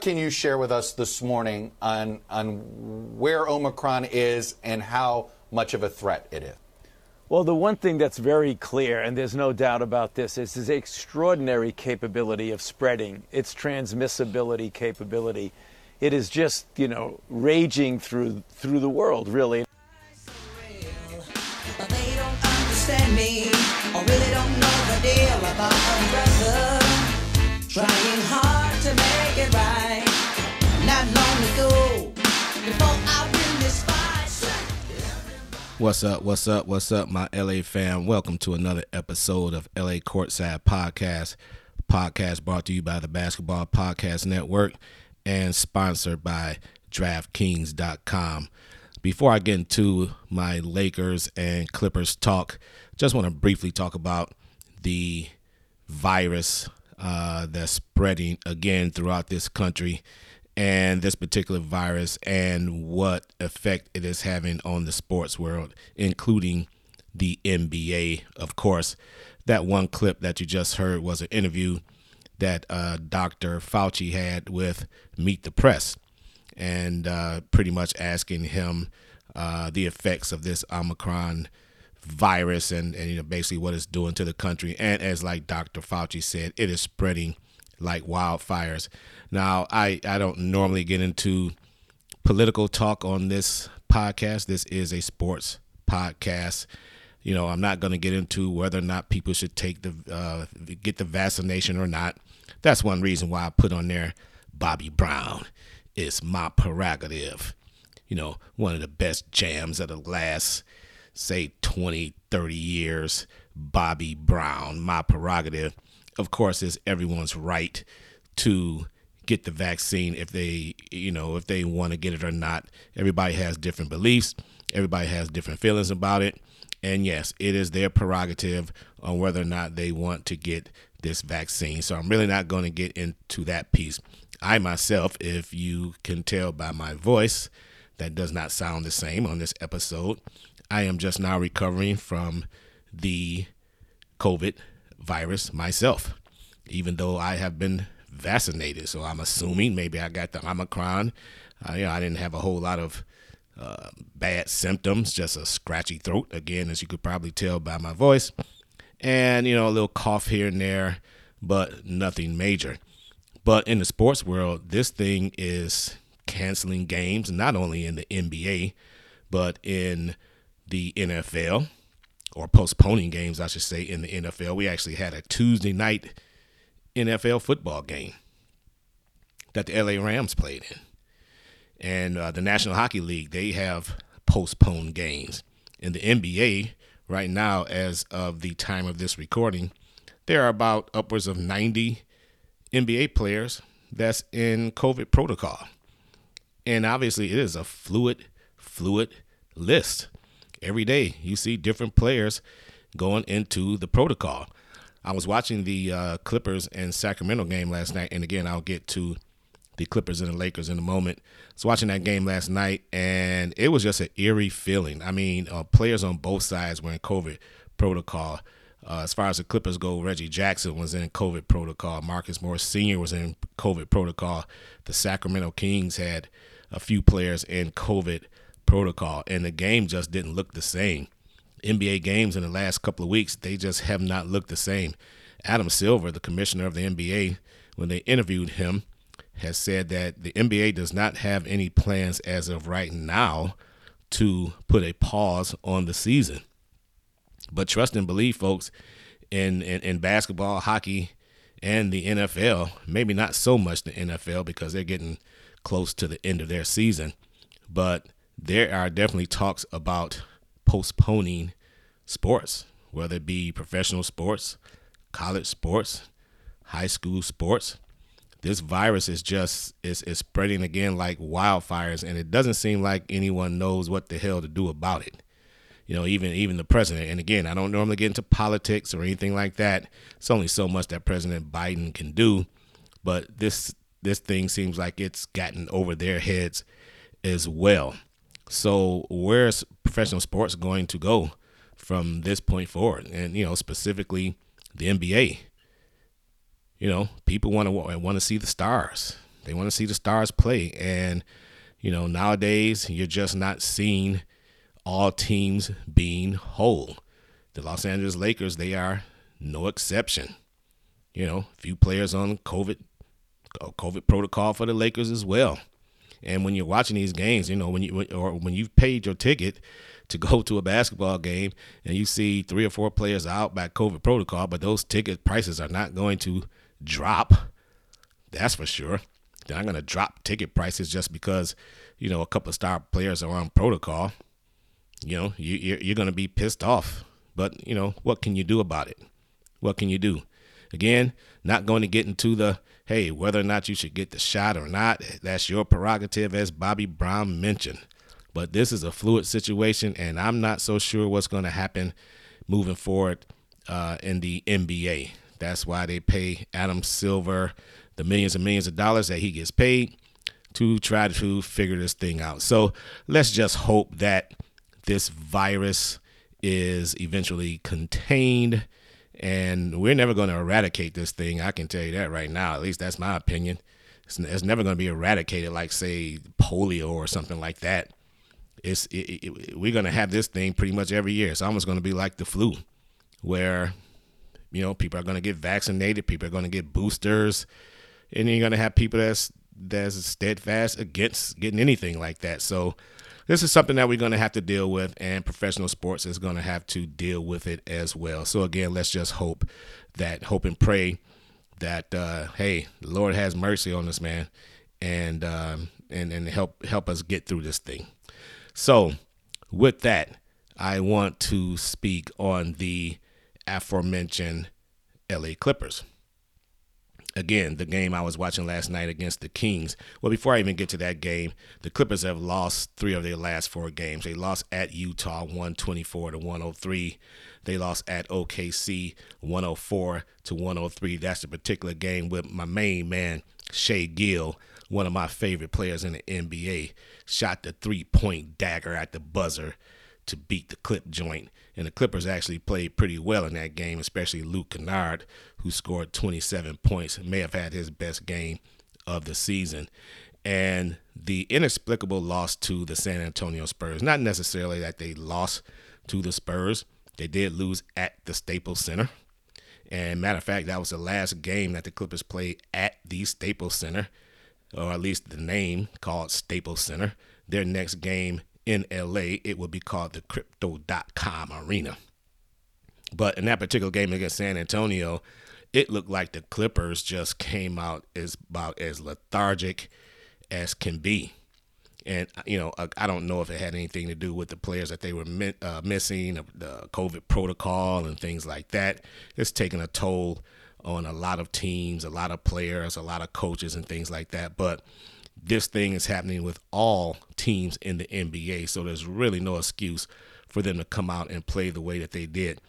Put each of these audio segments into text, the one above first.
What can you share with us this morning on, on where Omicron is and how much of a threat it is? Well, the one thing that's very clear, and there's no doubt about this, is its extraordinary capability of spreading, its transmissibility capability. It is just, you know, raging through through the world, really. Trying hard to make it right. What's up? What's up? What's up, my LA fam? Welcome to another episode of LA Courtside Podcast. Podcast brought to you by the Basketball Podcast Network and sponsored by DraftKings.com. Before I get into my Lakers and Clippers talk, just want to briefly talk about the virus uh, that's spreading again throughout this country and this particular virus and what effect it is having on the sports world, including the NBA. Of course, that one clip that you just heard was an interview that uh, Dr. Fauci had with Meet the Press, and uh, pretty much asking him uh, the effects of this Omicron virus and, and you know basically what it's doing to the country. And as like Dr. Fauci said, it is spreading like wildfires. Now, I, I don't normally get into political talk on this podcast. This is a sports podcast. You know, I'm not going to get into whether or not people should take the uh, get the vaccination or not. That's one reason why I put on there Bobby Brown. It's my prerogative. You know, one of the best jams of the last, say, 20, 30 years. Bobby Brown, my prerogative of course, it's everyone's right to get the vaccine if they, you know, if they want to get it or not. Everybody has different beliefs. Everybody has different feelings about it. And yes, it is their prerogative on whether or not they want to get this vaccine. So I'm really not going to get into that piece. I myself, if you can tell by my voice, that does not sound the same on this episode. I am just now recovering from the COVID virus myself, even though I have been vaccinated. So I'm assuming maybe I got the Omicron. Uh, you know, I didn't have a whole lot of uh, bad symptoms, just a scratchy throat, again, as you could probably tell by my voice, and, you know, a little cough here and there, but nothing major. But in the sports world, this thing is canceling games, not only in the NBA, but in the NFL or postponing games, I should say, in the NFL. We actually had a Tuesday night NFL football game that the LA Rams played in. And uh, the National Hockey League, they have postponed games. In the NBA, right now, as of the time of this recording, there are about upwards of 90 NBA players that's in COVID protocol. And obviously, it is a fluid, fluid list every day you see different players going into the protocol. I was watching the uh, Clippers and Sacramento game last night, and again, I'll get to the Clippers and the Lakers in a moment. I was watching that game last night, and it was just an eerie feeling. I mean, uh, players on both sides were in COVID protocol. Uh, as far as the Clippers go, Reggie Jackson was in COVID protocol. Marcus Morris Sr. was in COVID protocol. The Sacramento Kings had a few players in COVID protocol, and the game just didn't look the same. NBA games in the last couple of weeks, they just have not looked the same. Adam Silver, the commissioner of the NBA, when they interviewed him, has said that the NBA does not have any plans as of right now to put a pause on the season. But trust and believe, folks, in, in, in basketball, hockey, and the NFL, maybe not so much the NFL because they're getting close to the end of their season, but there are definitely talks about postponing sports, whether it be professional sports, college sports, high school sports. This virus is just is, is spreading again like wildfires, and it doesn't seem like anyone knows what the hell to do about it. You know, even even the president. And again, I don't normally get into politics or anything like that. It's only so much that President Biden can do, but this this thing seems like it's gotten over their heads as well. So where's professional sports going to go from this point forward? And you know, specifically the NBA. You know, people want to want to see the stars. They want to see the stars play. And, you know, nowadays you're just not seeing all teams being whole. The Los Angeles Lakers, they are no exception. You know, few players on COVID uh, COVID protocol for the Lakers as well. And when you're watching these games, you know, when you or when you've paid your ticket to go to a basketball game and you see three or four players out by COVID protocol, but those ticket prices are not going to drop. That's for sure. They're not going to drop ticket prices just because, you know, a couple of star players are on protocol. You know, you, you're, you're going to be pissed off. But, you know, what can you do about it? What can you do? Again, not going to get into the hey, whether or not you should get the shot or not, that's your prerogative, as Bobby Brown mentioned. But this is a fluid situation, and I'm not so sure what's going to happen moving forward uh, in the NBA. That's why they pay Adam Silver the millions and millions of dollars that he gets paid to try to figure this thing out. So let's just hope that this virus is eventually contained and we're never going to eradicate this thing. I can tell you that right now. At least that's my opinion. It's, it's never going to be eradicated like, say, polio or something like that. It's it, it, we're going to have this thing pretty much every year. It's almost going to be like the flu, where you know people are going to get vaccinated, people are going to get boosters, and you're going to have people that's that's steadfast against getting anything like that. So this is something that we're going to have to deal with, and professional sports is going to have to deal with it as well. So again, let's just hope that, hope and pray that, uh, hey, the Lord has mercy on us, man, and um, and and help help us get through this thing. So, with that, I want to speak on the aforementioned LA Clippers again, the game I was watching last night against the Kings. Well, before I even get to that game, the Clippers have lost three of their last four games. They lost at Utah 124 to 103. They lost at OKC 104 to 103. That's the particular game with my main man, Shai Gill, one of my favorite players in the NBA, shot the three point dagger at the buzzer to beat the clip joint. And the Clippers actually played pretty well in that game, especially Luke Kennard, who scored 27 points, may have had his best game of the season. And the inexplicable loss to the San Antonio Spurs, not necessarily that they lost to the Spurs, they did lose at the Staples Center. And matter of fact, that was the last game that the Clippers played at the Staples Center, or at least the name called Staples Center. Their next game in LA, it would be called the Crypto.com Arena. But in that particular game against San Antonio, it looked like the Clippers just came out as about as lethargic as can be. And you know, I don't know if it had anything to do with the players that they were uh, missing, the COVID protocol and things like that. It's taking a toll on a lot of teams, a lot of players, a lot of coaches, and things like that. But this thing is happening with all teams in the NBA, so there's really no excuse for them to come out and play the way that they did.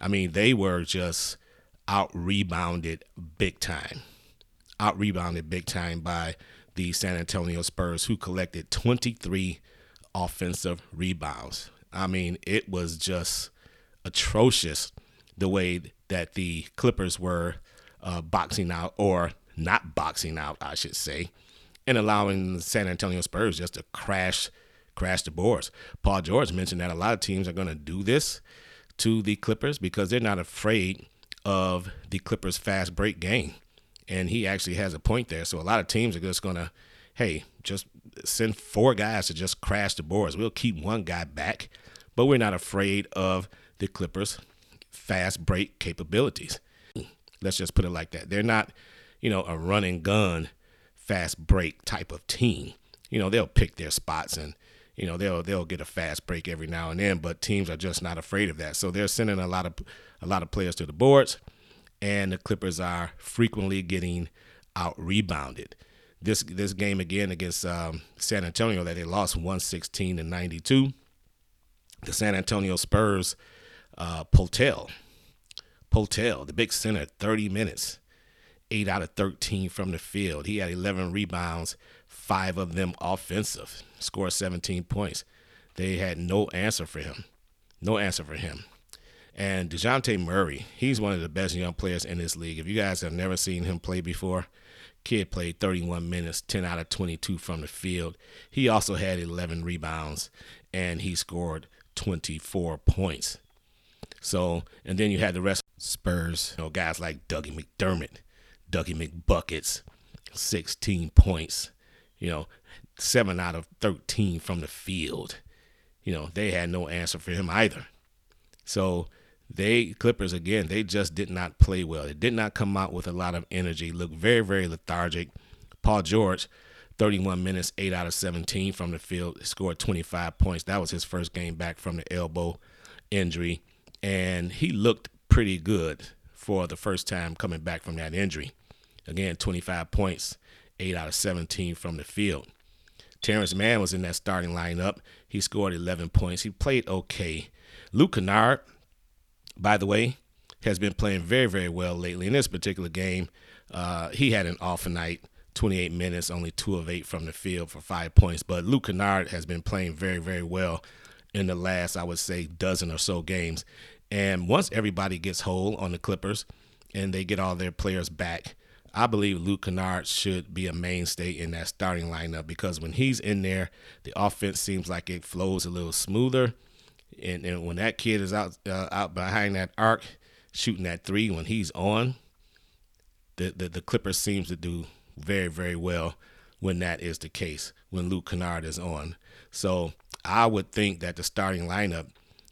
I mean, they were just out rebounded big time. Out rebounded big time by the San Antonio Spurs, who collected 23 offensive rebounds. I mean, it was just atrocious the way that the Clippers were uh, boxing out, or not boxing out, I should say, and allowing the San Antonio Spurs just to crash crash the boards. Paul George mentioned that a lot of teams are going to do this to the Clippers because they're not afraid of the Clippers' fast break game. And he actually has a point there. So a lot of teams are just going to, hey, just send four guys to just crash the boards. We'll keep one guy back, but we're not afraid of the Clippers' fast break capabilities. Let's just put it like that. They're not, you know, a run and gun fast break type of team. You know, they'll pick their spots and you know they'll they'll get a fast break every now and then, but teams are just not afraid of that. So they're sending a lot of a lot of players to the boards, and the Clippers are frequently getting out rebounded. This this game again against um, San Antonio that they lost 116 to 92. The San Antonio Spurs, uh, Poeltl, Poeltl, the big center, 30 minutes, eight out of 13 from the field. He had 11 rebounds, five of them offensive scored 17 points. They had no answer for him. No answer for him. And DeJounte Murray, he's one of the best young players in this league. If you guys have never seen him play before, Kid played 31 minutes, 10 out of 22 from the field. He also had 11 rebounds and he scored 24 points. So, and then you had the rest of Spurs, you know, guys like Dougie McDermott, Dougie McBuckets, 16 points, you know, 7 out of 13 from the field. You know, they had no answer for him either. So, they Clippers again, they just did not play well. They did not come out with a lot of energy. Looked very, very lethargic. Paul George, 31 minutes, 8 out of 17 from the field, scored 25 points. That was his first game back from the elbow injury. And he looked pretty good for the first time coming back from that injury. Again, 25 points, 8 out of 17 from the field. Terrence Mann was in that starting lineup. He scored 11 points. He played okay. Luke Kennard, by the way, has been playing very, very well lately. In this particular game, uh, he had an off night, 28 minutes, only two of eight from the field for five points. But Luke Kennard has been playing very, very well in the last, I would say, dozen or so games. And once everybody gets whole on the Clippers and they get all their players back, I believe Luke Kennard should be a mainstay in that starting lineup because when he's in there, the offense seems like it flows a little smoother and, and when that kid is out uh, out behind that arc shooting that three when he's on, the, the the Clippers seems to do very very well when that is the case when Luke Kennard is on. So I would think that the starting lineup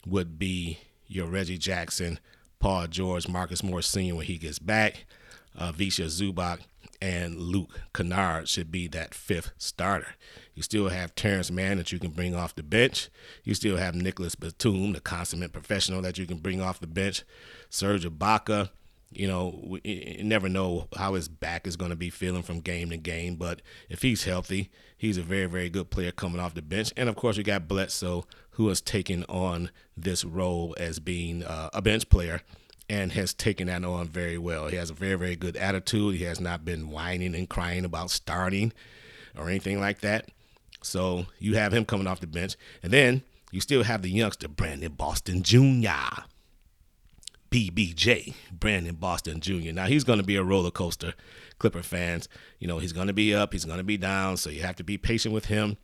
would be your Reggie Jackson, Paul George, Marcus Morris Sr. when he gets back, uh, Ivica Zubac, and Luke Kennard should be that fifth starter. You still have Terrence Mann that you can bring off the bench. You still have Nicholas Batum, the consummate professional that you can bring off the bench. Serge Ibaka, you know, you never know how his back is going to be feeling from game to game, but if he's healthy, he's a very, very good player coming off the bench. And of course, you got Bledsoe, who has taken on this role as being uh, a bench player and has taken that on very well. He has a very, very good attitude. He has not been whining and crying about starting or anything like that. So you have him coming off the bench. And then you still have the youngster, Brandon Boston Jr. BBJ, Brandon Boston Jr. Now he's going to be a roller coaster, Clipper fans. You know, he's going to be up, he's going to be down, so you have to be patient with him.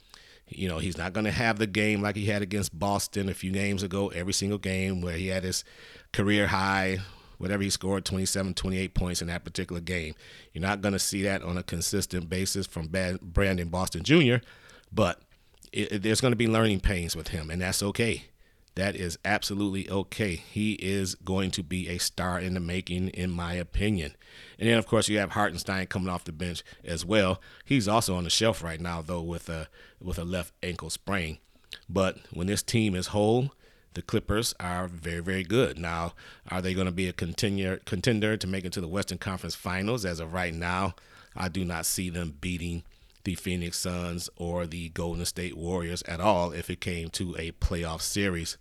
You know, he's not going to have the game like he had against Boston a few games ago, every single game where he had his career high, whatever he scored, 27, 28 points in that particular game. You're not going to see that on a consistent basis from Brandon Boston Jr., but it, it, there's going to be learning pains with him, and that's okay. That is absolutely okay. He is going to be a star in the making, in my opinion. And then, of course, you have Hartenstein coming off the bench as well. He's also on the shelf right now, though, with a with a left ankle sprain. But when this team is whole, the Clippers are very, very good. Now, are they going to be a contender contender to make it to the Western Conference Finals? As of right now, I do not see them beating the Phoenix Suns or the Golden State Warriors at all if it came to a playoff series.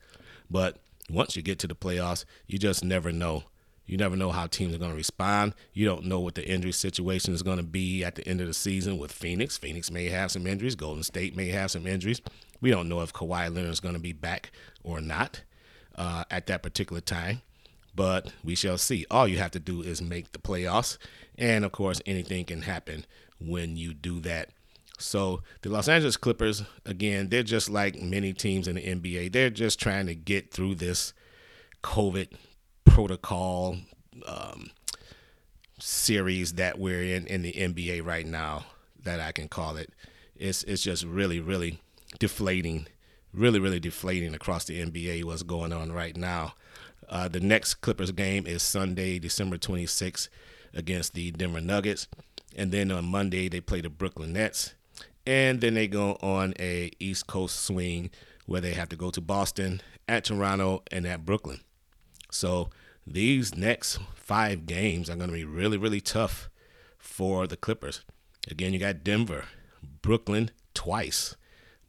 But once you get to the playoffs, you just never know. You never know how teams are going to respond. You don't know what the injury situation is going to be at the end of the season with Phoenix. Phoenix may have some injuries. Golden State may have some injuries. We don't know if Kawhi Leonard is going to be back or not uh, at that particular time, but we shall see. All you have to do is make the playoffs. And of course, anything can happen when you do that. So the Los Angeles Clippers, again, they're just like many teams in the NBA. They're just trying to get through this COVID protocol um, series that we're in in the NBA right now. That I can call it. It's it's just really really deflating, really really deflating across the NBA. What's going on right now? Uh, the next Clippers game is Sunday, December 26th, against the Denver Nuggets. And then on Monday, they play the Brooklyn Nets. And then they go on a East Coast swing where they have to go to Boston, at Toronto, and at Brooklyn. So these next five games are going to be really, really tough for the Clippers. Again, you got Denver, Brooklyn twice,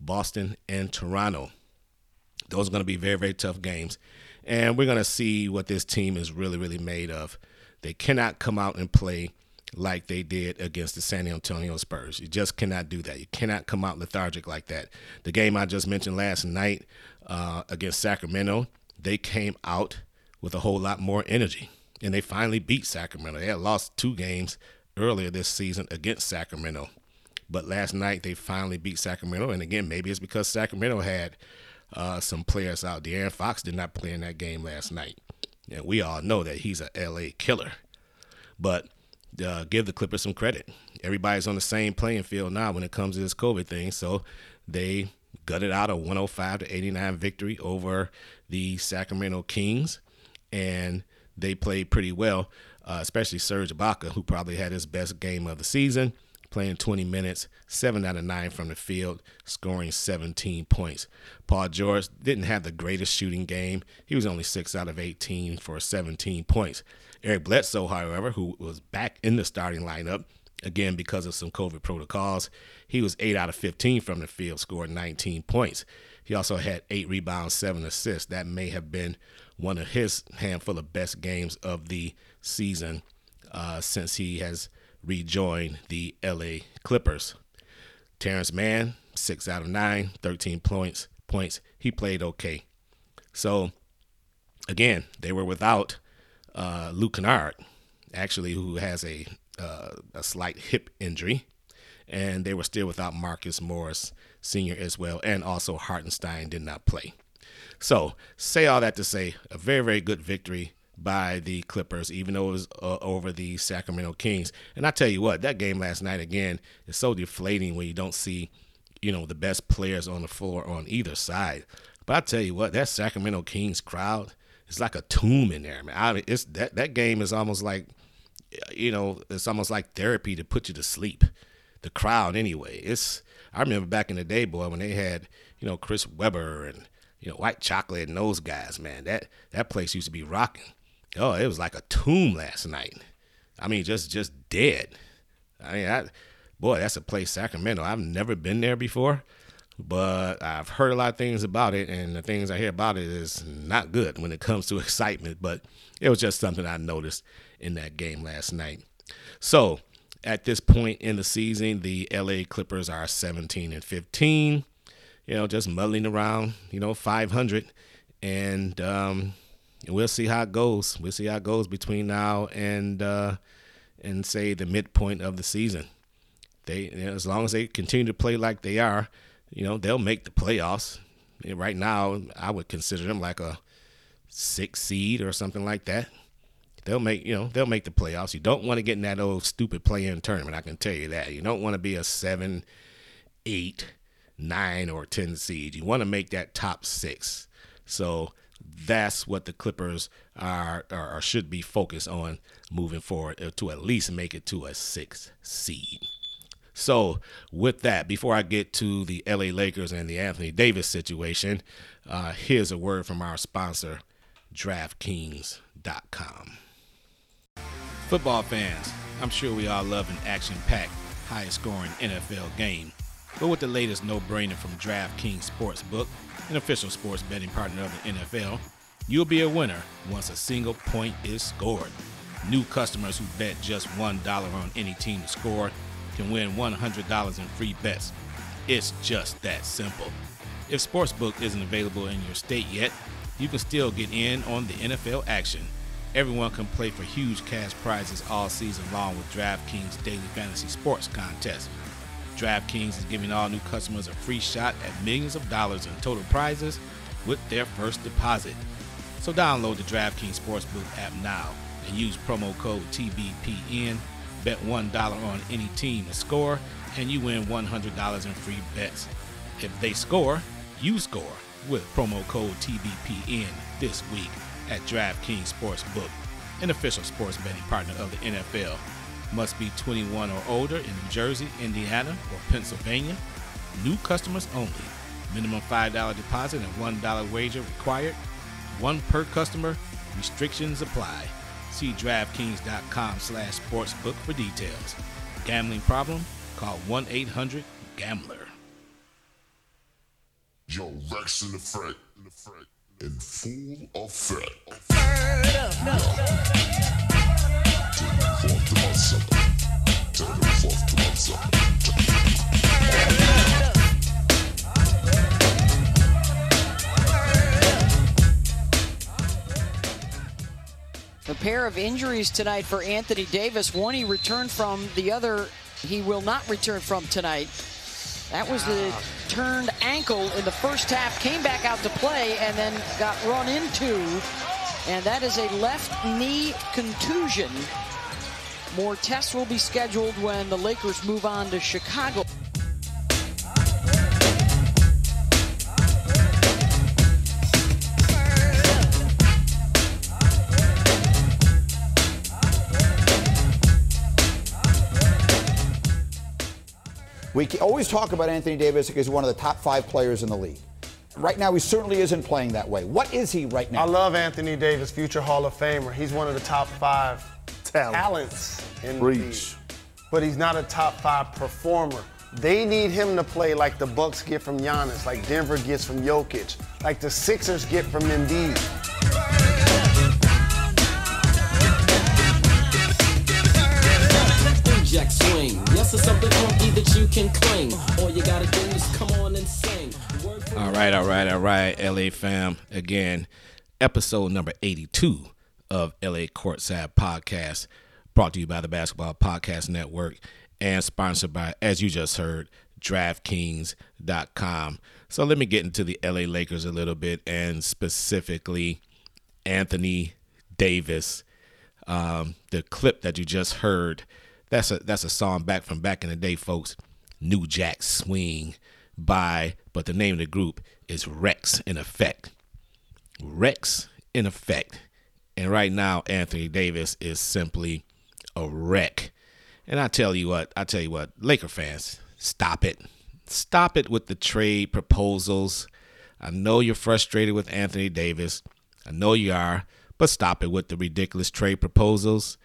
Boston, and Toronto. Those are going to be very, very tough games. And we're going to see what this team is really, really made of. They cannot come out and play like they did against the San Antonio Spurs. You just cannot do that. You cannot come out lethargic like that. The game I just mentioned last night uh, against Sacramento, they came out with a whole lot more energy, and they finally beat Sacramento. They had lost two games earlier this season against Sacramento. But last night they finally beat Sacramento, and again, maybe it's because Sacramento had uh, some players out. De'Aaron Fox did not play in that game last night, and we all know that he's a LA killer. But uh, give the Clippers some credit. Everybody's on the same playing field now when it comes to this COVID thing, so they gutted out a 105 to 89 victory over the Sacramento Kings, and they played pretty well, uh, especially Serge Ibaka, who probably had his best game of the season, playing 20 minutes, 7 out of 9 from the field, scoring 17 points. Paul George didn't have the greatest shooting game. He was only 6 out of 18 for 17 points. Eric Bledsoe, however, who was back in the starting lineup, again because of some COVID protocols, he was 8 out of 15 from the field, scored 19 points. He also had 8 rebounds, 7 assists. That may have been one of his handful of best games of the season uh, since he has rejoined the LA Clippers. Terrence Mann, 6 out of 9, 13 points. points. He played okay. So, again, they were without uh, Luke Kennard, actually, who has a, uh, a slight hip injury. And they were still without Marcus Morris Sr. as well. And also Hartenstein did not play. So, say all that to say, a very, very good victory by the Clippers, even though it was uh, over the Sacramento Kings. And I tell you what, that game last night again is so deflating when you don't see, you know, the best players on the floor on either side. But I tell you what, that Sacramento Kings crowd is like a tomb in there, man. I mean, it's that that game is almost like, you know, it's almost like therapy to put you to sleep. The crowd, anyway. It's I remember back in the day, boy, when they had, you know, Chris Webber and you know, White Chocolate and those guys, man. That that place used to be rocking. Oh, it was like a tomb last night. I mean, just just dead. I mean, I, boy, that's a place, Sacramento. I've never been there before, but I've heard a lot of things about it, and the things I hear about it is not good when it comes to excitement. But it was just something I noticed in that game last night. So at this point in the season, the LA Clippers are 17 and 15. You know, just muddling around. You know, 500, and um, we'll see how it goes. We'll see how it goes between now and uh, and say the midpoint of the season. They, as long as they continue to play like they are, you know, they'll make the playoffs. Right now, I would consider them like a six seed or something like that. They'll make, you know, they'll make the playoffs. You don't want to get in that old stupid play-in tournament. I can tell you that. You don't want to be a seven, eight, nine, or ten seed. You want to make that top six. So that's what the Clippers are or should be focused on moving forward uh, to at least make it to a six seed. So, with that, before I get to the LA Lakers and the Anthony Davis situation, uh, here's a word from our sponsor, DraftKings.com. Football fans, I'm sure we all love an action packed, high scoring NFL game. But with the latest no brainer from DraftKings Sportsbook, an official sports betting partner of the NFL, you'll be a winner once a single point is scored. New customers who bet just $1 on any team to score can win $100 in free bets. It's just that simple. If Sportsbook isn't available in your state yet, you can still get in on the NFL action. Everyone can play for huge cash prizes all season long with DraftKings Daily Fantasy Sports Contest. DraftKings is giving all new customers a free shot at millions of dollars in total prizes with their first deposit. So download the DraftKings Sportsbook app now and use promo code TBPN. Bet $1 on any team to score, and you win $100 in free bets. If they score, you score with promo code TBPN this week at DraftKings Sportsbook, an official sports betting partner of the NFL. Must be 21 or older in New Jersey, Indiana, or Pennsylvania. New customers only. Minimum $5 deposit and $1 wager required. One per customer. Restrictions apply. See DraftKings.com slash sportsbook for details. Gambling problem? Call 1-800-GAMBLER. Yo, Rex in the front, in the front, in full effect. A pair of injuries tonight for Anthony Davis. One he returned from, the other he will not return from tonight. That was the ah. turned ankle in the first half, came back out to play, and then got run into. And that is a left knee contusion. More tests will be scheduled when the Lakers move on to Chicago. We always talk about Anthony Davis because he's one of the top five players in the league. Right now, he certainly isn't playing that way. What is he right now? I love Anthony Davis, future Hall of Famer. He's one of the top five Talent. talents in the Preach. league. But he's not a top five performer. They need him to play like the Bucks get from Giannis, like Denver gets from Jokic, like the Sixers get from Embiid. Jack swing. Yes, it's something funky that you can cling. All you gotta do is come on and sing. All right, all right, all right, LA fam. Again, episode number 82 of LA Courtside Podcast, brought to you by the Basketball Podcast Network and sponsored by, as you just heard, DraftKings.com. So let me get into the LA Lakers a little bit and specifically Anthony Davis. Um, the clip that you just heard, that's a that's a song back from back in the day, folks. New Jack Swing by, but the name of the group is Wreckx-N-Effect. Rex in Effect. And right now, Anthony Davis is simply a wreck. And I tell you what, I tell you what, Laker fans, stop it. Stop it with the trade proposals. I know you're frustrated with Anthony Davis. I know you are, but stop it with the ridiculous trade proposals.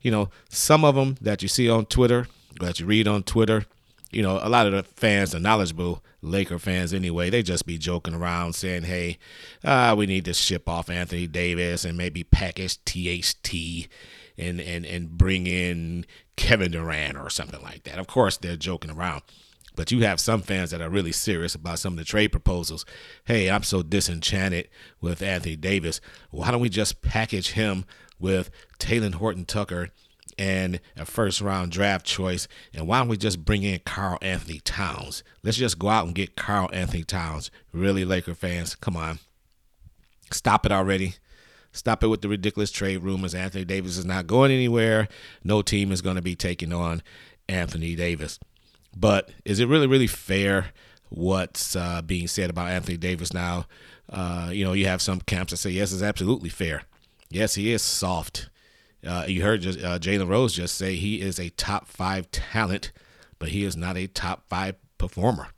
You know, some of them that you see on Twitter, that you read on Twitter, you know, a lot of the fans, the knowledgeable Laker fans anyway, they just be joking around saying, hey, uh, we need to ship off Anthony Davis and maybe package THT and, and, and bring in Kevin Durant or something like that. Of course, they're joking around. But you have some fans that are really serious about some of the trade proposals. Hey, I'm so disenchanted with Anthony Davis. Why don't we just package him with Talen Horton Tucker and a first round draft choice? And why don't we just bring in Karl-Anthony Towns? Let's just go out and get Karl-Anthony Towns. Really, Laker fans, come on. Stop it already. Stop it with the ridiculous trade rumors. Anthony Davis is not going anywhere. No team is going to be taking on Anthony Davis. But is it really, really fair what's uh, being said about Anthony Davis now? Uh, you know, you have some camps that say, yes, it's absolutely fair. Yes, he is soft. Uh, you heard just, uh, Jalen Rose just say he is a top five talent, but he is not a top five performer.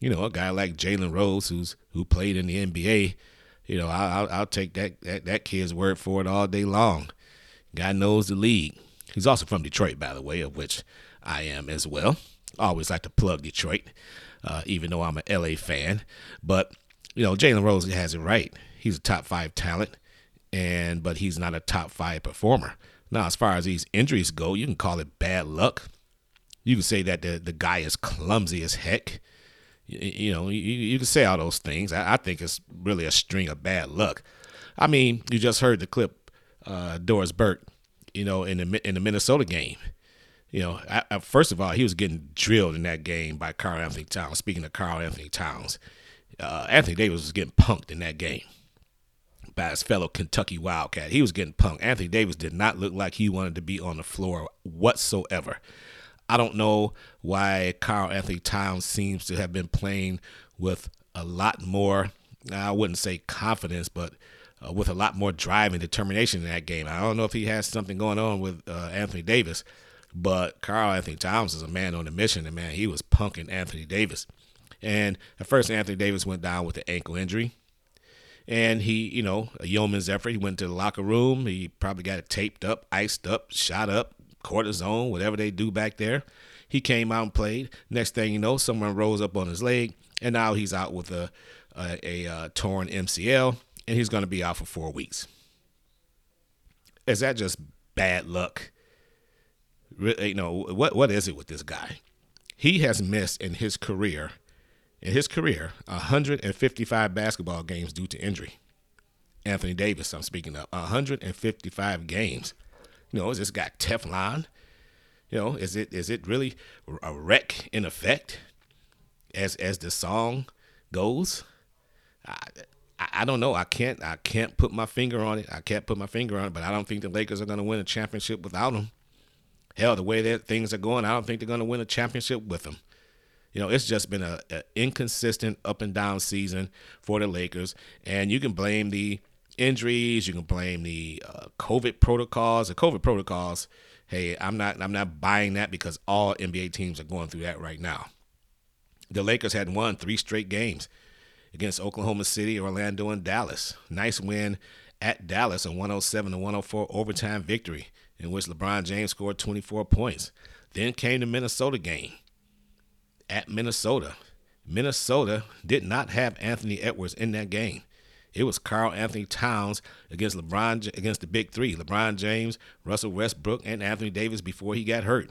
You know, a guy like Jalen Rose, who's who played in the NBA, you know, I'll, I'll, take that, that that kid's word for it all day long. Guy knows the league. He's also from Detroit, by the way, of which I am as well. Always like to plug Detroit, uh, even though I'm an LA fan. But you know, Jalen Rose has it right. He's a top five talent, and but he's not a top five performer. Now, as far as these injuries go, you can call it bad luck. You can say that the the guy is clumsy as heck. You, you know, you, you can say all those things. I, I think it's really a string of bad luck. I mean, you just heard the clip, uh, Doris Burke, you know, in the in the Minnesota game. You know, I, I, first of all, he was getting drilled in that game by Karl-Anthony Towns. Speaking of Karl-Anthony Towns, uh, Anthony Davis was getting punked in that game by his fellow Kentucky Wildcat. He was getting punked. Anthony Davis did not look like he wanted to be on the floor whatsoever. I don't know why Karl-Anthony Towns seems to have been playing with a lot more, I wouldn't say confidence, but uh, with a lot more drive and determination in that game. I don't know if he has something going on with uh, Anthony Davis, but Karl-Anthony Towns is a man on a mission, and man, he was punking Anthony Davis. And at first, Anthony Davis went down with an ankle injury. And he, you know, a yeoman's effort. He went to the locker room. He probably got it taped up, iced up, shot up, cortisone, whatever they do back there. He came out and played. Next thing you know, someone rose up on his leg, and now he's out with a a, a, uh torn MCL, and he's going to be out for four weeks. Is that just bad luck? You know what? What is it with this guy? He has missed in his career, in his career, 155 basketball games due to injury, Anthony Davis, I'm speaking of 155 games. You know, is this guy Teflon? You know, is it is it really a wreck in effect as as the song goes? I, I don't know. I can't I can't put my finger on it. I can't put my finger on it, but I don't think the Lakers are going to win a championship without him. Hell, the way that things are going, I don't think they're going to win a championship with him. You know, it's just been a, a inconsistent up and down season for the Lakers, and you can blame the injuries, you can blame the uh, COVID protocols. The COVID protocols, hey, I'm not I'm not buying that because all NBA teams are going through that right now. The Lakers had won three straight games against Oklahoma City, Orlando, and Dallas. Nice win at Dallas, a 107 to 104 overtime victory in which LeBron James scored 24 points. Then came the Minnesota game at Minnesota. Minnesota did not have Anthony Edwards in that game. It was Karl-Anthony Towns against LeBron against the big three: LeBron James, Russell Westbrook, and Anthony Davis before he got hurt.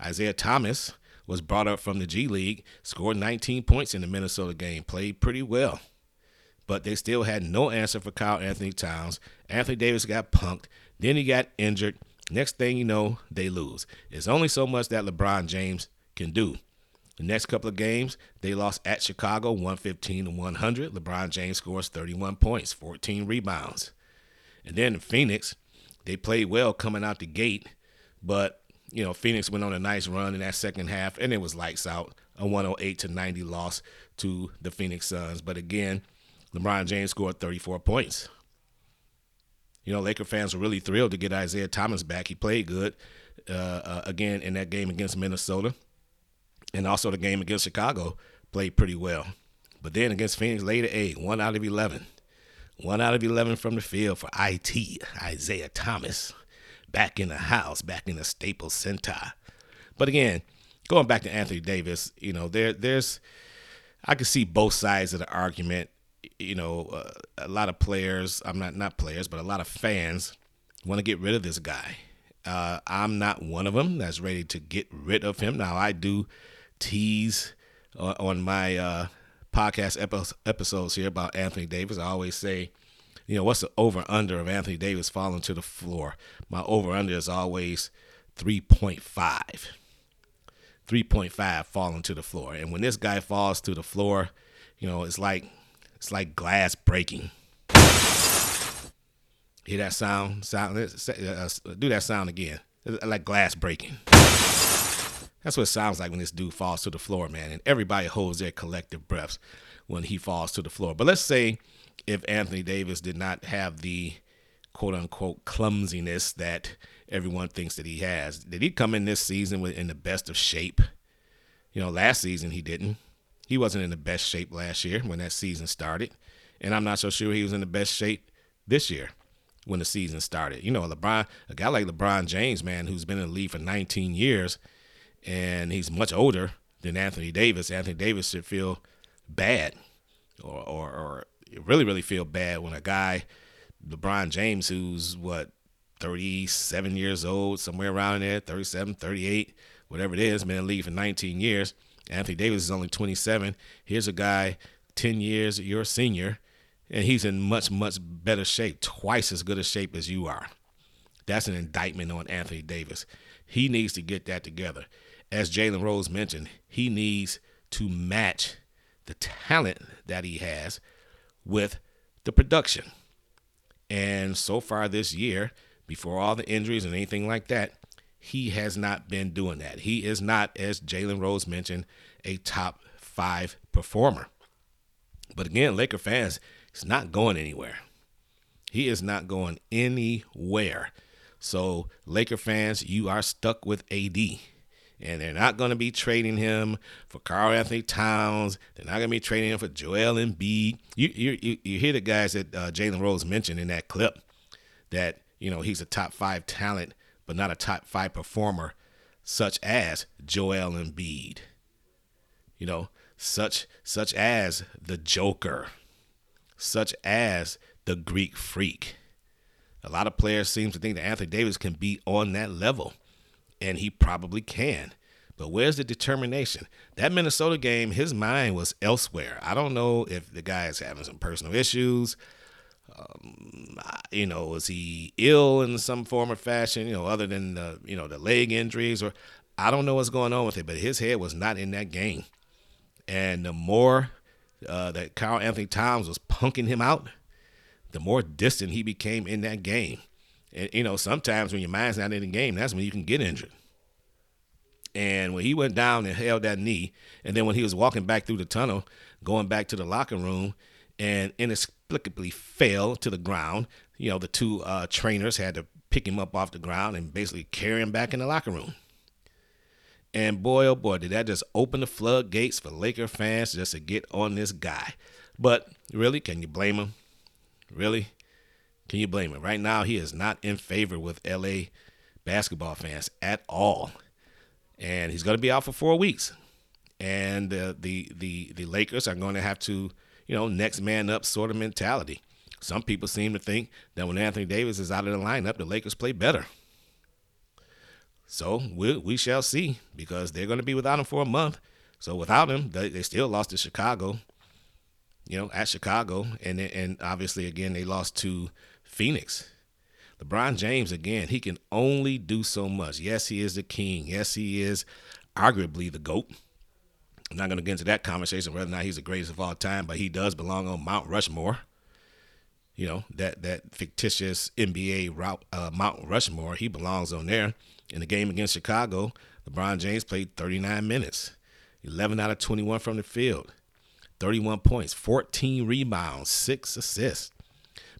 Isaiah Thomas was brought up from the G League, scored 19 points in the Minnesota game, played pretty well. But they still had no answer for Karl-Anthony Towns. Anthony Davis got punked. Then he got injured. Next thing you know, they lose. It's only so much that LeBron James can do. The next couple of games, they lost at Chicago 115 to 100. LeBron James scores 31 points, 14 rebounds. And then in Phoenix, they played well coming out the gate, but you know, Phoenix went on a nice run in that second half and it was lights out. A 108 to 90 loss to the Phoenix Suns. But again, LeBron James scored 34 points. You know, Laker fans were really thrilled to get Isaiah Thomas back. He played good uh, uh, again in that game against Minnesota and also the game against Chicago played pretty well. But then against Phoenix, later eight, one out of 11. One out of 11 from the field for IT, Isaiah Thomas. Back in the house, back in the Staples Center. But again, going back to Anthony Davis, you know, there there's, I can see both sides of the argument. You know, uh, a lot of players, I'm not, not players, but a lot of fans want to get rid of this guy. Uh, I'm not one of them that's ready to get rid of him. Now, I do tease uh, on my uh, podcast epi- episodes here about Anthony Davis. I always say, you know, what's the over under of Anthony Davis falling to the floor? My over under is always 3.5. 3.5 falling to the floor. And when this guy falls to the floor, you know, it's like it's like glass breaking. Hear that sound? Sound. Uh, do that sound again. Like glass breaking. That's what it sounds like when this dude falls to the floor, man. And everybody holds their collective breaths when he falls to the floor. But let's say if Anthony Davis did not have the quote unquote clumsiness that everyone thinks that he has. Did he come in this season in the best of shape? You know, last season he didn't. He wasn't in the best shape last year when that season started. And I'm not so sure he was in the best shape this year when the season started. You know, LeBron, a guy like LeBron James, man, who's been in the league for 19 years, and he's much older than Anthony Davis. Anthony Davis should feel bad, or or, or really really feel bad when a guy, LeBron James, who's what 37 years old, somewhere around there, 37, 38, whatever it is, been in the league for 19 years. Anthony Davis is only 27. Here's a guy 10 years your senior, and he's in much much better shape, twice as good a shape as you are. That's an indictment on Anthony Davis. He needs to get that together as Jalen Rose mentioned, he needs to match the talent that he has with the production. And so far this year, before all the injuries and anything like that, he has not been doing that. He is not, as Jalen Rose mentioned, a top five performer. But again, Laker fans, he's not going anywhere. He is not going anywhere. So, Laker fans, you are stuck with AD and they're not going to be trading him for Karl-Anthony Towns. They're not going to be trading him for Joel Embiid. You you you hear the guys that uh, Jalen Rose mentioned in that clip that you know he's a top five talent, but not a top five performer, such as Joel Embiid. You know, such such as the Joker, such as the Greek Freak. A lot of players seem to think that Anthony Davis can be on that level and he probably can. But where's the determination? That Minnesota game, his mind was elsewhere. I don't know if the guy is having some personal issues. Um, you know, was he ill in some form or fashion? You know, other than the you know the leg injuries, or I don't know what's going on with it. But his head was not in that game, and the more uh, that Karl-Anthony Towns was punking him out, the more distant he became in that game. And you know, sometimes when your mind's not in the game, that's when you can get injured. And when he went down and held that knee, and then when he was walking back through the tunnel, going back to the locker room, and inexplicably fell to the ground, you know, the two uh, trainers had to pick him up off the ground and basically carry him back in the locker room. And boy, oh boy, did that just open the floodgates for Laker fans just to get on this guy. But really, can you blame him? Really? Can you blame him? Right now, he is not in favor with LA basketball fans at all. And he's going to be out for four weeks. And uh, the, the, the Lakers are going to have to, you know, next man up sort of mentality. Some people seem to think that when Anthony Davis is out of the lineup, the Lakers play better. So we, we shall see because they're going to be without him for a month. So without him, they, they still lost to Chicago, you know, at Chicago. And, and obviously, again, they lost to Phoenix. LeBron James, again, he can only do so much. Yes, he is the king. Yes, he is arguably the GOAT. I'm not going to get into that conversation whether or not he's the greatest of all time, but he does belong on Mount Rushmore. You know, that, that fictitious NBA route, uh, Mount Rushmore, he belongs on there. In the game against Chicago, LeBron James played 39 minutes, 11 out of 21 from the field, 31 points, 14 rebounds, 6 assists.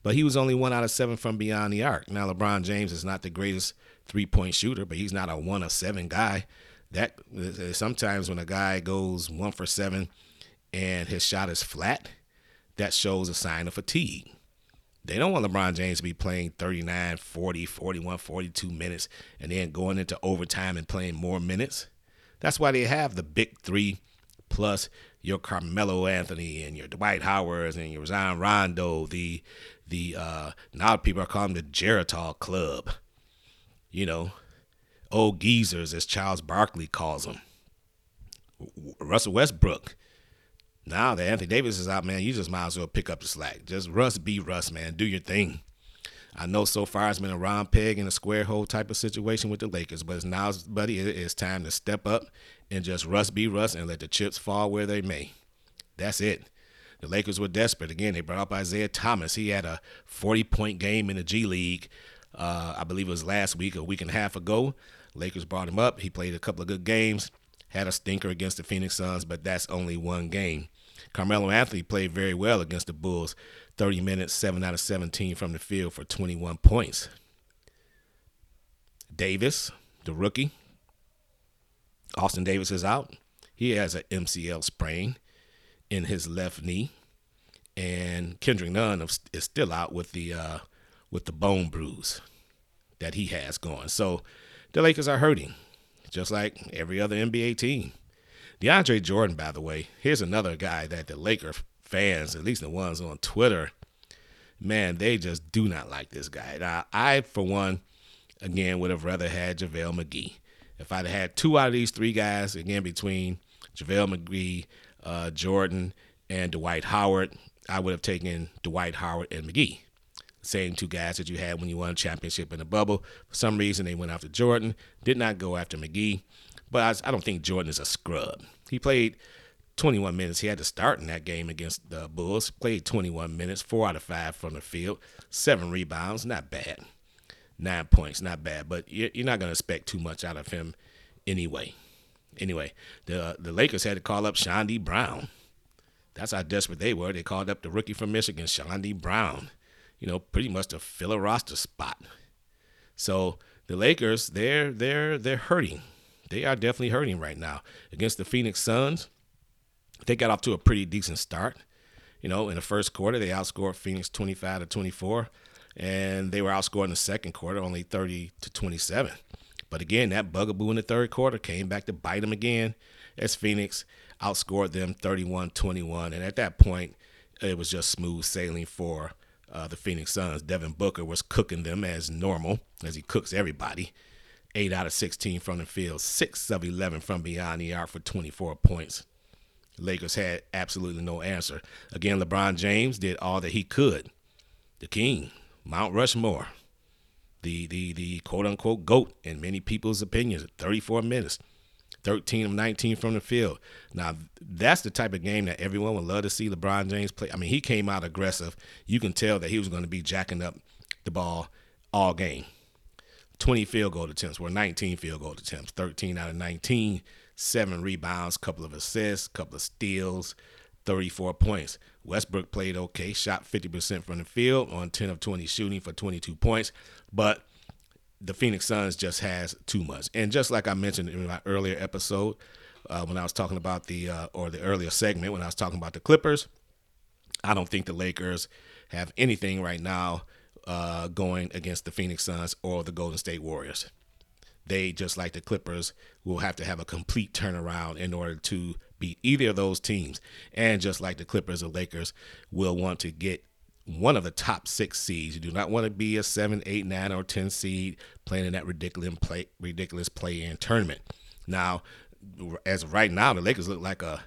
But he was only one out of seven from beyond the arc. Now, LeBron James is not the greatest three point shooter, but he's not a one of seven guy. That uh, sometimes when a guy goes one for seven and his shot is flat, that shows a sign of fatigue. They don't want LeBron James to be playing 39, 40, 41, 42 minutes and then going into overtime and playing more minutes. That's why they have the big three plus your Carmelo Anthony and your Dwight Howards and your Rajon Rondo, the the uh now people are calling the Geritol Club. You know, old geezers as Charles Barkley calls them. Russell Westbrook now that Anthony Davis is out, man, you just might as well pick up the slack. Just Russ be Russ, man. Do your thing. I know so far it's been a round peg in a square hole type of situation with the Lakers, but it's now, buddy, it's time to step up and just Russ be Russ and let the chips fall where they may. That's it. The Lakers were desperate. Again, they brought up Isaiah Thomas. He had a 40 point game in the G League, uh, I believe it was last week, a week and a half ago. Lakers brought him up. He played a couple of good games, had a stinker against the Phoenix Suns, but that's only one game. Carmelo Anthony played very well against the Bulls. 30 minutes, 7 out of 17 from the field for 21 points. Davis, the rookie. Austin Davis is out. He has an MCL sprain in his left knee. And Kendrick Nunn is still out with the uh, with the bone bruise that he has going. So the Lakers are hurting, just like every other NBA team. DeAndre Jordan, by the way, here's another guy that the Laker fans, at least the ones on Twitter, man, they just do not like this guy. Now, I, for one, again, would have rather had JaVale McGee. If I'd had two out of these three guys, again, between JaVale McGee, uh, Jordan, and Dwight Howard, I would have taken Dwight Howard and McGee. Same two guys that you had when you won a championship in the bubble. For some reason, they went after Jordan, did not go after McGee. But I, I, don't think Jordan is a scrub. He played 21 minutes. He had to start in that game against the Bulls. Played 21 minutes, four out of five from the field, seven rebounds, not bad. Nine points, not bad. But you're, not going to expect too much out of him anyway. Anyway, the the Lakers had to call up Chaundee Brown. That's how desperate they were. They called up the rookie from Michigan, Chaundee Brown. You know, pretty much to fill a roster spot. So the Lakers, they're they're they're hurting they are definitely hurting right now. Against the Phoenix Suns, they got off to a pretty decent start. You know, in the first quarter, they outscored Phoenix 25 to 24, and they were outscored in the second quarter only 30 to 27. But again, that bugaboo in the third quarter came back to bite them again as Phoenix outscored them 31 21. And at that point, it was just smooth sailing for uh, the Phoenix Suns. Devin Booker was cooking them as normal, as he cooks everybody. 8 out of 16 from the field, 6 of 11 from beyond the arc for 24 points. Lakers had absolutely no answer. Again, LeBron James did all that he could the king, Mount Rushmore, the the the quote unquote goat in many people's opinions. 34 minutes, 13 of 19 from the field. Now that's the type of game that everyone would love to see LeBron James play. I mean, he came out aggressive. You can tell that he was going to be jacking up the ball all game. 20 field goal attempts were 19 field goal attempts, 13 out of 19, seven rebounds, couple of assists, couple of steals, 34 points. Westbrook played okay, shot 50% from the field on 10 of 20 shooting for 22 points, but the Phoenix Suns just has too much. And just like I mentioned in my earlier episode, uh, when I was talking about the uh, or the earlier segment when I was talking about the Clippers, I don't think the Lakers have anything right now uh, going against the Phoenix Suns or the Golden State Warriors. They just like the Clippers will have to have a complete turnaround in order to beat either of those teams. And just like the Clippers or Lakers will want to get one of the top six seeds. You do not want to be a seven, eight, nine, or ten seed playing in that ridiculous play ridiculous play in tournament. Now, as of right now, the Lakers look like a,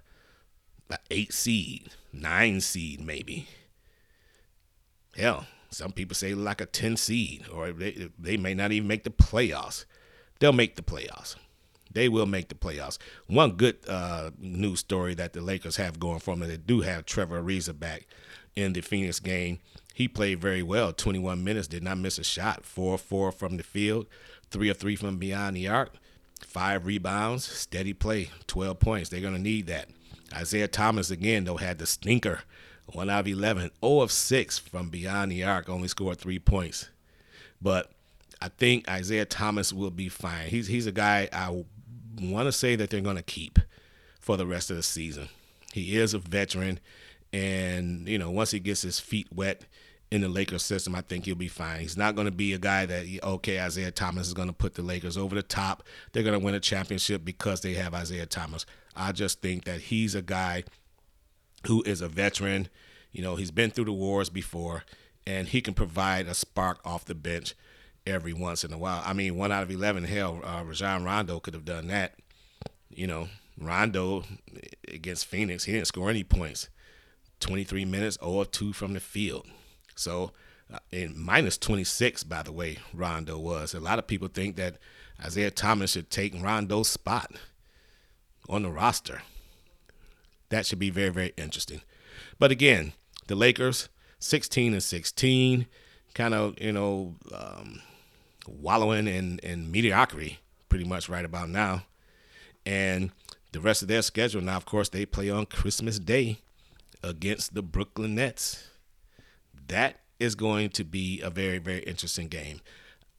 a eight seed, nine seed maybe. Hell, some people say like a 10 seed, or they, they may not even make the playoffs. They'll make the playoffs. They will make the playoffs. One good uh, news story that the Lakers have going for them, they do have Trevor Ariza back in the Phoenix game. He played very well, 21 minutes, did not miss a shot, 4 4 from the field, 3 of 3 from beyond the arc, five rebounds, steady play, 12 points. They're going to need that. Isaiah Thomas, again, though, had the stinker one out of 11, 0 of 6 from beyond the arc, only scored three points. But I think Isaiah Thomas will be fine. He's he's a guy I want to say that they're going to keep for the rest of the season. He is a veteran, and you know once he gets his feet wet in the Lakers system, I think he'll be fine. He's not going to be a guy that okay Isaiah Thomas is going to put the Lakers over the top. They're going to win a championship because they have Isaiah Thomas. I just think that he's a guy who is a veteran. You know, he's been through the wars before, and he can provide a spark off the bench every once in a while. I mean, one out of 11, hell, uh, Rajon Rondo could have done that. You know, Rondo against Phoenix, he didn't score any points. 23 minutes, 0 2 from the field. So, uh, in minus 26, by the way, Rondo was. A lot of people think that Isaiah Thomas should take Rondo's spot on the roster that should be very, very interesting. But again, the Lakers, 16 and 16, kind of, you know, um, wallowing in, in mediocrity pretty much right about now. And the rest of their schedule now, of course, they play on Christmas Day against the Brooklyn Nets. That is going to be a very, very interesting game.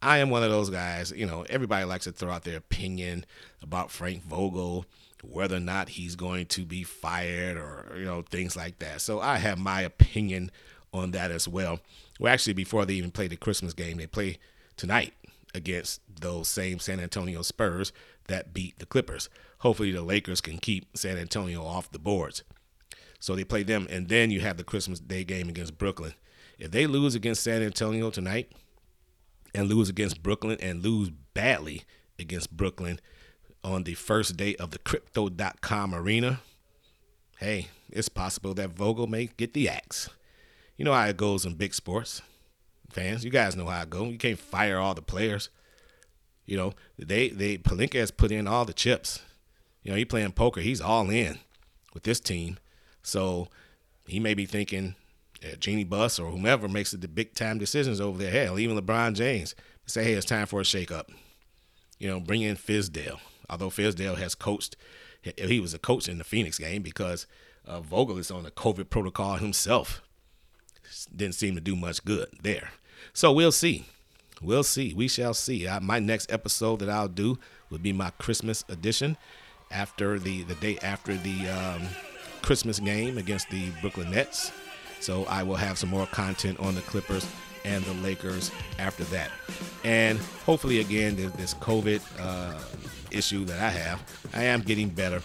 I am one of those guys, you know, everybody likes to throw out their opinion about Frank Vogel whether or not he's going to be fired or you know things like that. So I have my opinion on that as well. Well, actually, before they even play the Christmas game, they play tonight against those same San Antonio Spurs that beat the Clippers. Hopefully, the Lakers can keep San Antonio off the boards. So they play them, and then you have the Christmas Day game against Brooklyn. If they lose against San Antonio tonight and lose against Brooklyn and lose badly against Brooklyn, on the first day of the crypto.com arena, hey, it's possible that Vogel may get the axe. You know how it goes in big sports. Fans, you guys know how it goes. You can't fire all the players. You know, they they Pelinka has put in all the chips. You know, he playing poker. He's all in with this team. So he may be thinking uh, Jeanie Buss or whomever makes the big time decisions over there. Hell, even LeBron James say, hey, it's time for a shakeup. You know, bring in Fizdale although Fizdale has coached, he was a coach in the Phoenix game because uh, Vogel is on the COVID protocol himself. Didn't seem to do much good there. So we'll see. We'll see. We shall see. I, my next episode that I'll do will be my Christmas edition after the, the day after the um, Christmas game against the Brooklyn Nets. So I will have some more content on the Clippers and the Lakers after that. And hopefully, again, this COVID uh, issue that I have, I am getting better.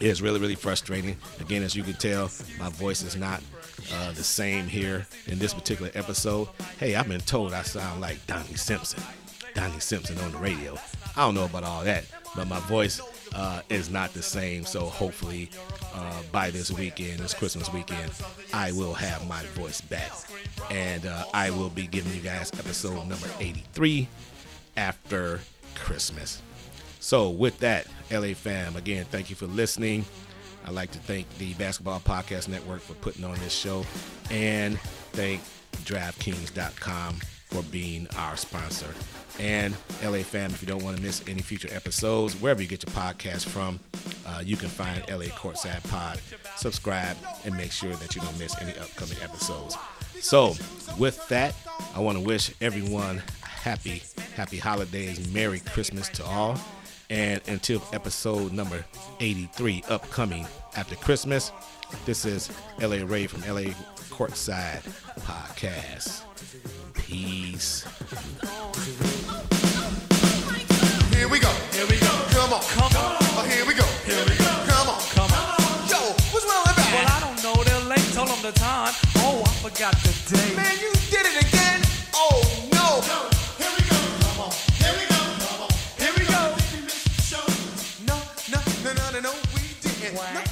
It is really, really frustrating. Again, as you can tell, my voice is not uh, the same here in this particular episode. Hey, I've been told I sound like Donnie Simpson. Donnie Simpson on the radio. I don't know about all that, but my voice uh, is not the same. So hopefully, uh, by this weekend, this Christmas weekend, I will have my voice back, and uh, I will be giving you guys episode number 83 after Christmas. So with that, LA fam, again, thank you for listening. I'd like to thank the Basketball Podcast Network for putting on this show, and thank DraftKings.com for being our sponsor. And LA fam, if you don't want to miss any future episodes, wherever you get your podcast from, uh, you can find LA Courtside Pod. Subscribe and make sure that you don't miss any upcoming episodes. So, with that, I want to wish everyone happy, happy holidays, Merry Christmas to all. And until episode number 83 upcoming after Christmas, this is LA Ray from LA Courtside Podcast. Peace. Here we go. Here we go. Come on. Come on. Oh, here we go. Here we go. Come on. Come on. Yo, what's wrong with Well. I don't know. They're late. Told them the time. Oh, I forgot the day. Man, you did it again. Oh, no. Here Here